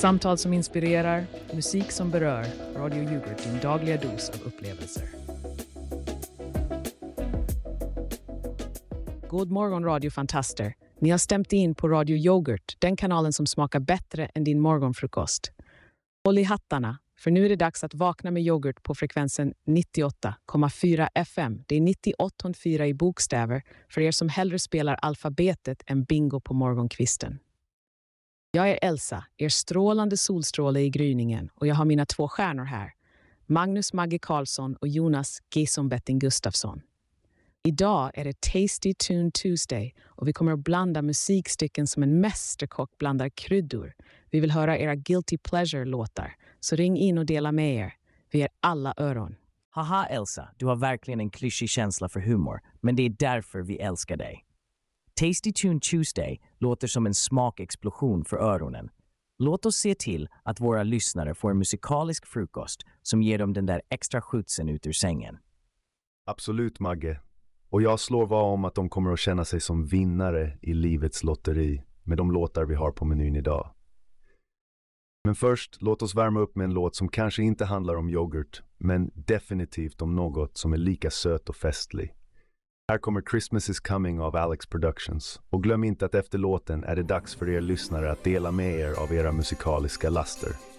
Samtal som inspirerar, musik som berör. Radio Yoghurt, din dagliga dos av upplevelser. God morgon Radio Fantaster. Ni har stämt in på Radio Yoghurt, den kanalen som smakar bättre än din morgonfrukost. Håll i hattarna, för nu är det dags att vakna med yoghurt på frekvensen 98,4 FM. Det är 98,4 i bokstäver för er som hellre spelar alfabetet än bingo på morgonkvisten. Jag är Elsa, er strålande solstråle i gryningen och jag har mina två stjärnor här. Magnus Magge Karlsson och Jonas Gesson Betting Gustafsson. Idag är det Tasty Tune Tuesday och vi kommer att blanda musikstycken som en mästerkock blandar kryddor. Vi vill höra era Guilty Pleasure-låtar, så ring in och dela med er. Vi är alla öron. Haha Elsa, du har verkligen en klyschig känsla för humor, men det är därför vi älskar dig. Tasty Tune Tuesday låter som en smakexplosion för öronen. Låt oss se till att våra lyssnare får en musikalisk frukost som ger dem den där extra skjutsen ut ur sängen. Absolut Magge. Och jag slår vad om att de kommer att känna sig som vinnare i livets lotteri med de låtar vi har på menyn idag. Men först, låt oss värma upp med en låt som kanske inte handlar om yoghurt, men definitivt om något som är lika söt och festlig. Här kommer Christmas is coming av Alex Productions. Och glöm inte att efter låten är det dags för er lyssnare att dela med er av era musikaliska laster.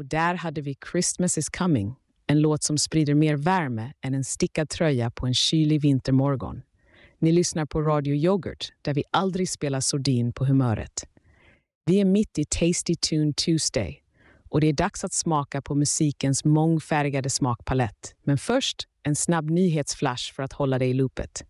Och där hade vi Christmas is coming, en låt som sprider mer värme än en stickad tröja på en kylig vintermorgon. Ni lyssnar på Radio Yoghurt, där vi aldrig spelar sordin på humöret. Vi är mitt i Tasty Tune Tuesday och det är dags att smaka på musikens mångfärgade smakpalett. Men först en snabb nyhetsflash för att hålla dig i loopet.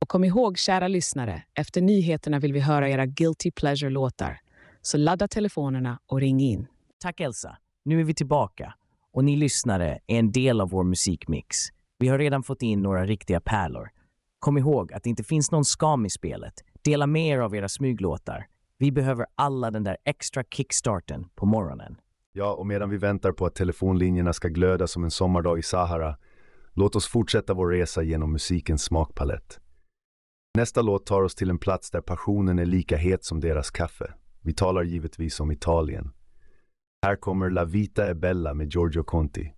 Och kom ihåg, kära lyssnare, efter nyheterna vill vi höra era Guilty Pleasure-låtar. Så ladda telefonerna och ring in. Tack Elsa. Nu är vi tillbaka och ni lyssnare är en del av vår musikmix. Vi har redan fått in några riktiga pärlor. Kom ihåg att det inte finns någon skam i spelet. Dela med er av era smyglåtar. Vi behöver alla den där extra kickstarten på morgonen. Ja, och medan vi väntar på att telefonlinjerna ska glöda som en sommardag i Sahara, låt oss fortsätta vår resa genom musikens smakpalett. Nästa låt tar oss till en plats där passionen är lika het som deras kaffe. Vi talar givetvis om Italien. Här kommer La Vita e Bella med Giorgio Conti.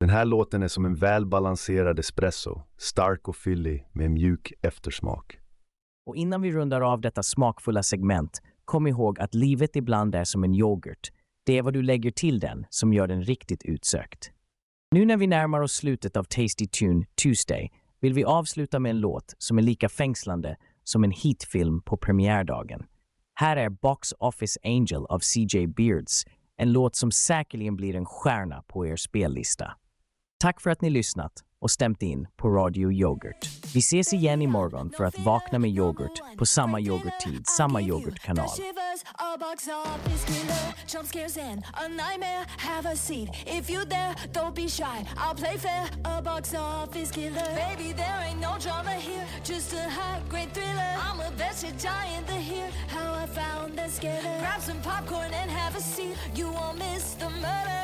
Den här låten är som en välbalanserad espresso, stark och fyllig med mjuk eftersmak. Och innan vi rundar av detta smakfulla segment kom ihåg att livet ibland är som en yoghurt. Det är vad du lägger till den som gör den riktigt utsökt. Nu när vi närmar oss slutet av Tasty Tune Tuesday vill vi avsluta med en låt som är lika fängslande som en hitfilm på premiärdagen. Här är Box Office Angel av CJ Beards, en låt som säkerligen blir en stjärna på er spellista. Tack för att ni lyssnat och stämt in på Radio Yoghurt. Vi ses igen imorgon för att vakna med yoghurt på samma yoghurttid, samma yoghurtkanal.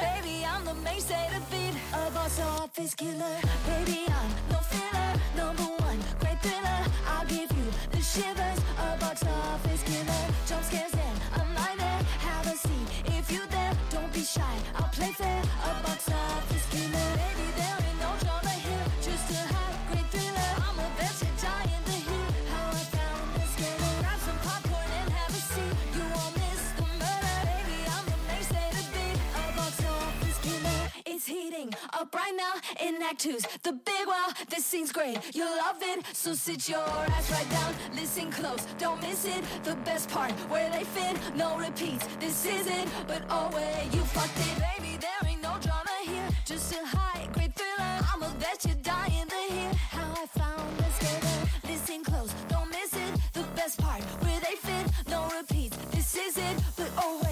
Baby. I'm the mainstay office killer, baby. I'm no filler, number one great thriller. I'll give you the shivers. A box office killer, jump scares and a nightmare. Have a seat if you dare. Don't be shy. I'll play fair. A box office now in Act Two's the big wow. This scene's great, you'll love it. So sit your ass right down, listen close, don't miss it. The best part where they fit, no repeats. This is it, but oh wait, you fucked it, baby. There ain't no drama here, just a high grade thriller. I'm a bet you're dying to hear how I found this killer. Listen close, don't miss it. The best part where they fit, no repeats. This is it, but oh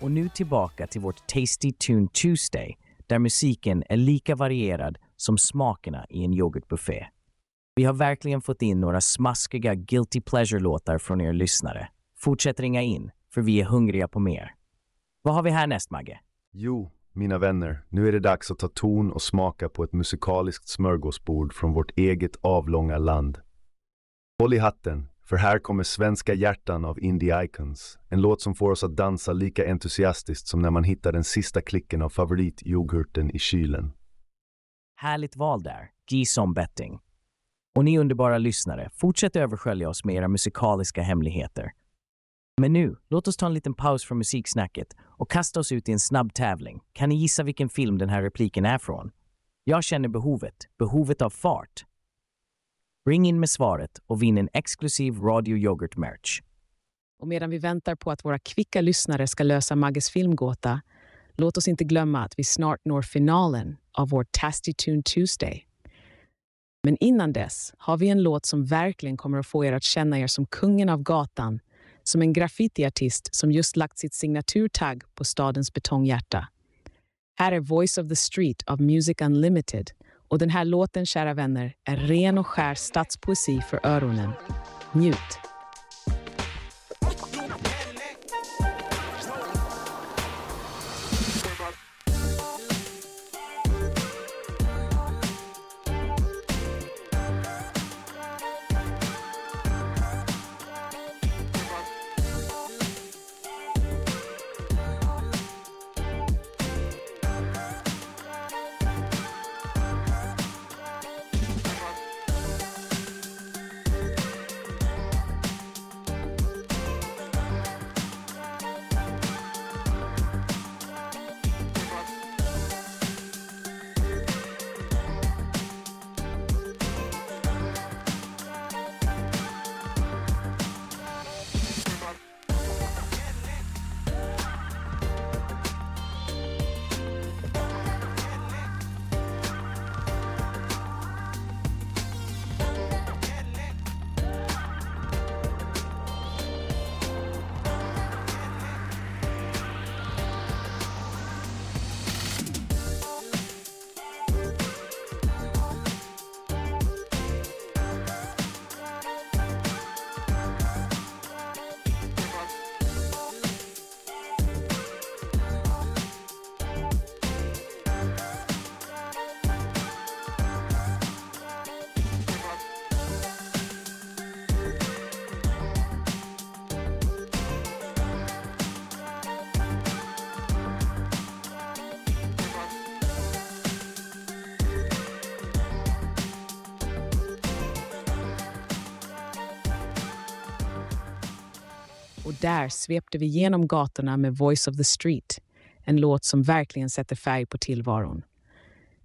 Och nu tillbaka till vårt Tasty Tune Tuesday där musiken är lika varierad som smakerna i en yoghurtbuffé. Vi har verkligen fått in några smaskiga Guilty Pleasure-låtar från er lyssnare. Fortsätt ringa in, för vi är hungriga på mer. Vad har vi härnäst, Magge? Jo, mina vänner, nu är det dags att ta ton och smaka på ett musikaliskt smörgåsbord från vårt eget avlånga land. Håll i hatten, för här kommer Svenska hjärtan av Indie Icons. En låt som får oss att dansa lika entusiastiskt som när man hittar den sista klicken av favorityoghurten i kylen. Härligt val där, G-som betting. Och ni underbara lyssnare, fortsätt överskölja oss med era musikaliska hemligheter. Men nu, låt oss ta en liten paus från musiksnacket och kasta oss ut i en snabb tävling. Kan ni gissa vilken film den här repliken är från? Jag känner behovet, behovet av fart. Ring in med svaret och vinn en exklusiv Radio Yoghurt merch. Och medan vi väntar på att våra kvicka lyssnare ska lösa Magges filmgåta, låt oss inte glömma att vi snart når finalen av vår Tasty Tune Tuesday. Men innan dess har vi en låt som verkligen kommer att få er att känna er som kungen av gatan, som en graffitiartist som just lagt sitt signaturtagg på stadens betonghjärta. Här är Voice of the Street av Music Unlimited och den här låten, kära vänner, är ren och skär stadspoesi för öronen. Njut! Där svepte vi genom gatorna med Voice of the Street, en låt som verkligen sätter färg på tillvaron.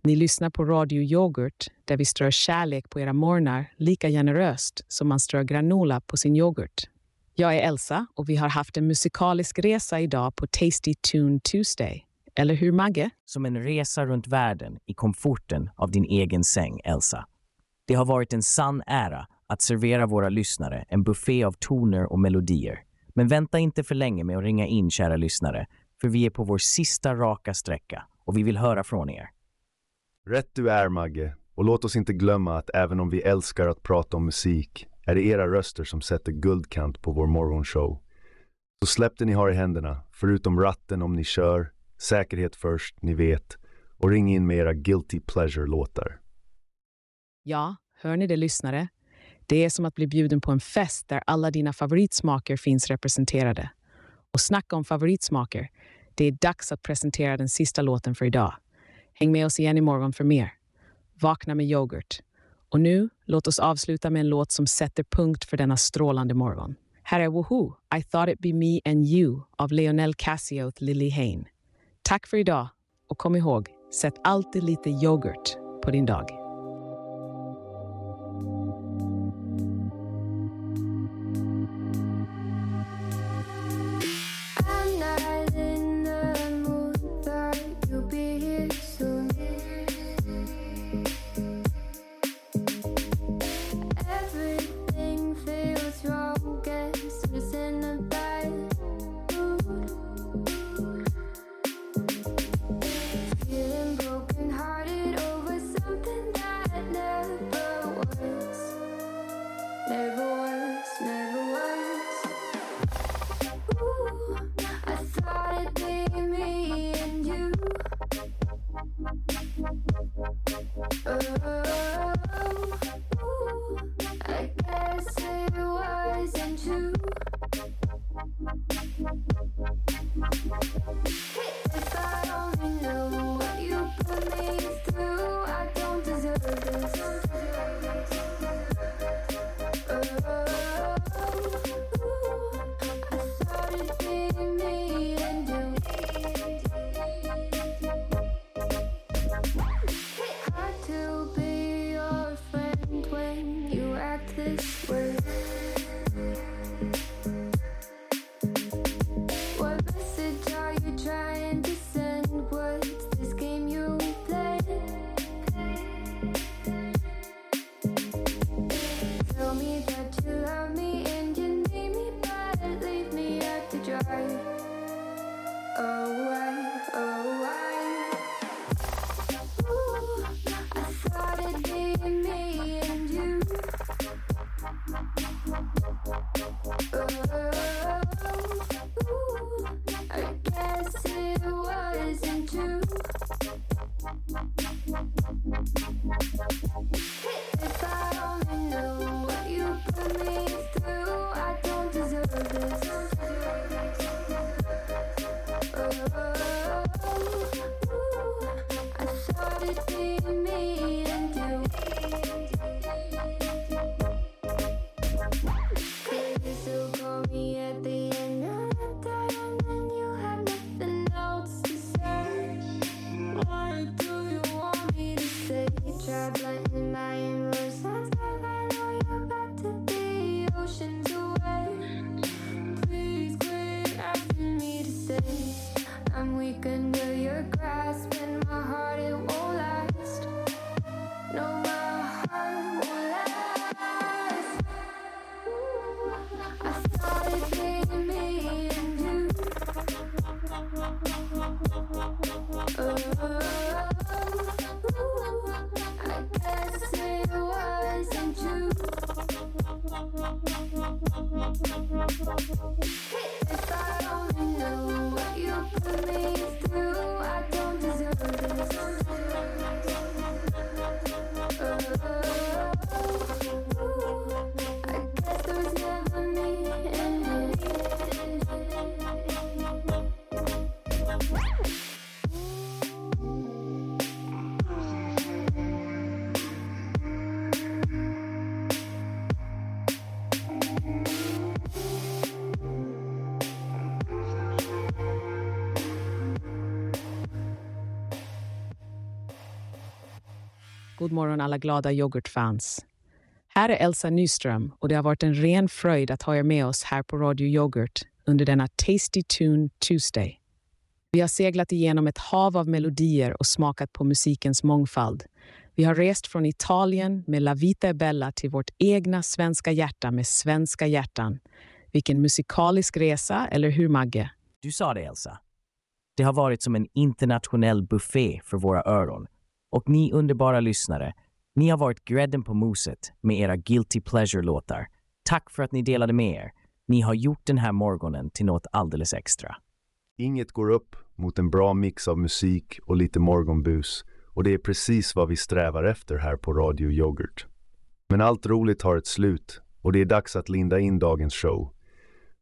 Ni lyssnar på Radio Yoghurt där vi strör kärlek på era morgnar lika generöst som man strör granola på sin yoghurt. Jag är Elsa och vi har haft en musikalisk resa idag på Tasty Tune Tuesday. Eller hur, Magge? Som en resa runt världen i komforten av din egen säng, Elsa. Det har varit en sann ära att servera våra lyssnare en buffé av toner och melodier. Men vänta inte för länge med att ringa in, kära lyssnare, för vi är på vår sista raka sträcka och vi vill höra från er. Rätt du är, Magge. Och låt oss inte glömma att även om vi älskar att prata om musik är det era röster som sätter guldkant på vår morgonshow. Så släpp det ni har i händerna, förutom ratten om ni kör, säkerhet först, ni vet, och ring in med era guilty pleasure-låtar. Ja, hör ni det lyssnare? Det är som att bli bjuden på en fest där alla dina favoritsmaker finns representerade. Och snacka om favoritsmaker. Det är dags att presentera den sista låten för idag. Häng med oss igen imorgon för mer. Vakna med yoghurt. Och nu, låt oss avsluta med en låt som sätter punkt för denna strålande morgon. Här är Woohoo, I thought it be me and you av Leonel Cassio och Lily Hain. Tack för idag och kom ihåg, sätt alltid lite yoghurt på din dag. I'm not me God morgon alla glada yoghurtfans. Här är Elsa Nyström och det har varit en ren fröjd att ha er med oss här på Radio Yoghurt under denna Tasty Tune Tuesday. Vi har seglat igenom ett hav av melodier och smakat på musikens mångfald. Vi har rest från Italien med La Vita e Bella till vårt egna svenska hjärta med svenska hjärtan. Vilken musikalisk resa, eller hur Magge? Du sa det Elsa. Det har varit som en internationell buffé för våra öron. Och ni underbara lyssnare, ni har varit grädden på moset med era guilty pleasure-låtar. Tack för att ni delade med er. Ni har gjort den här morgonen till något alldeles extra. Inget går upp mot en bra mix av musik och lite morgonbus och det är precis vad vi strävar efter här på Radio Yoghurt. Men allt roligt har ett slut och det är dags att linda in dagens show.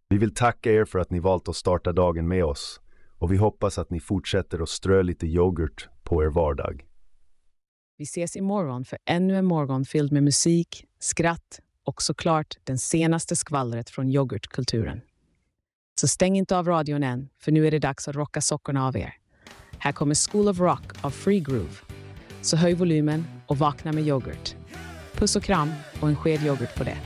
Vi vill tacka er för att ni valt att starta dagen med oss och vi hoppas att ni fortsätter att strö lite yoghurt på er vardag. Vi ses imorgon för ännu en morgon fylld med musik, skratt och såklart den senaste skvallret från yoghurtkulturen. Så stäng inte av radion än, för nu är det dags att rocka sockorna av er. Här kommer School of Rock av Free Groove. Så höj volymen och vakna med yoghurt. Puss och kram och en sked yoghurt på det.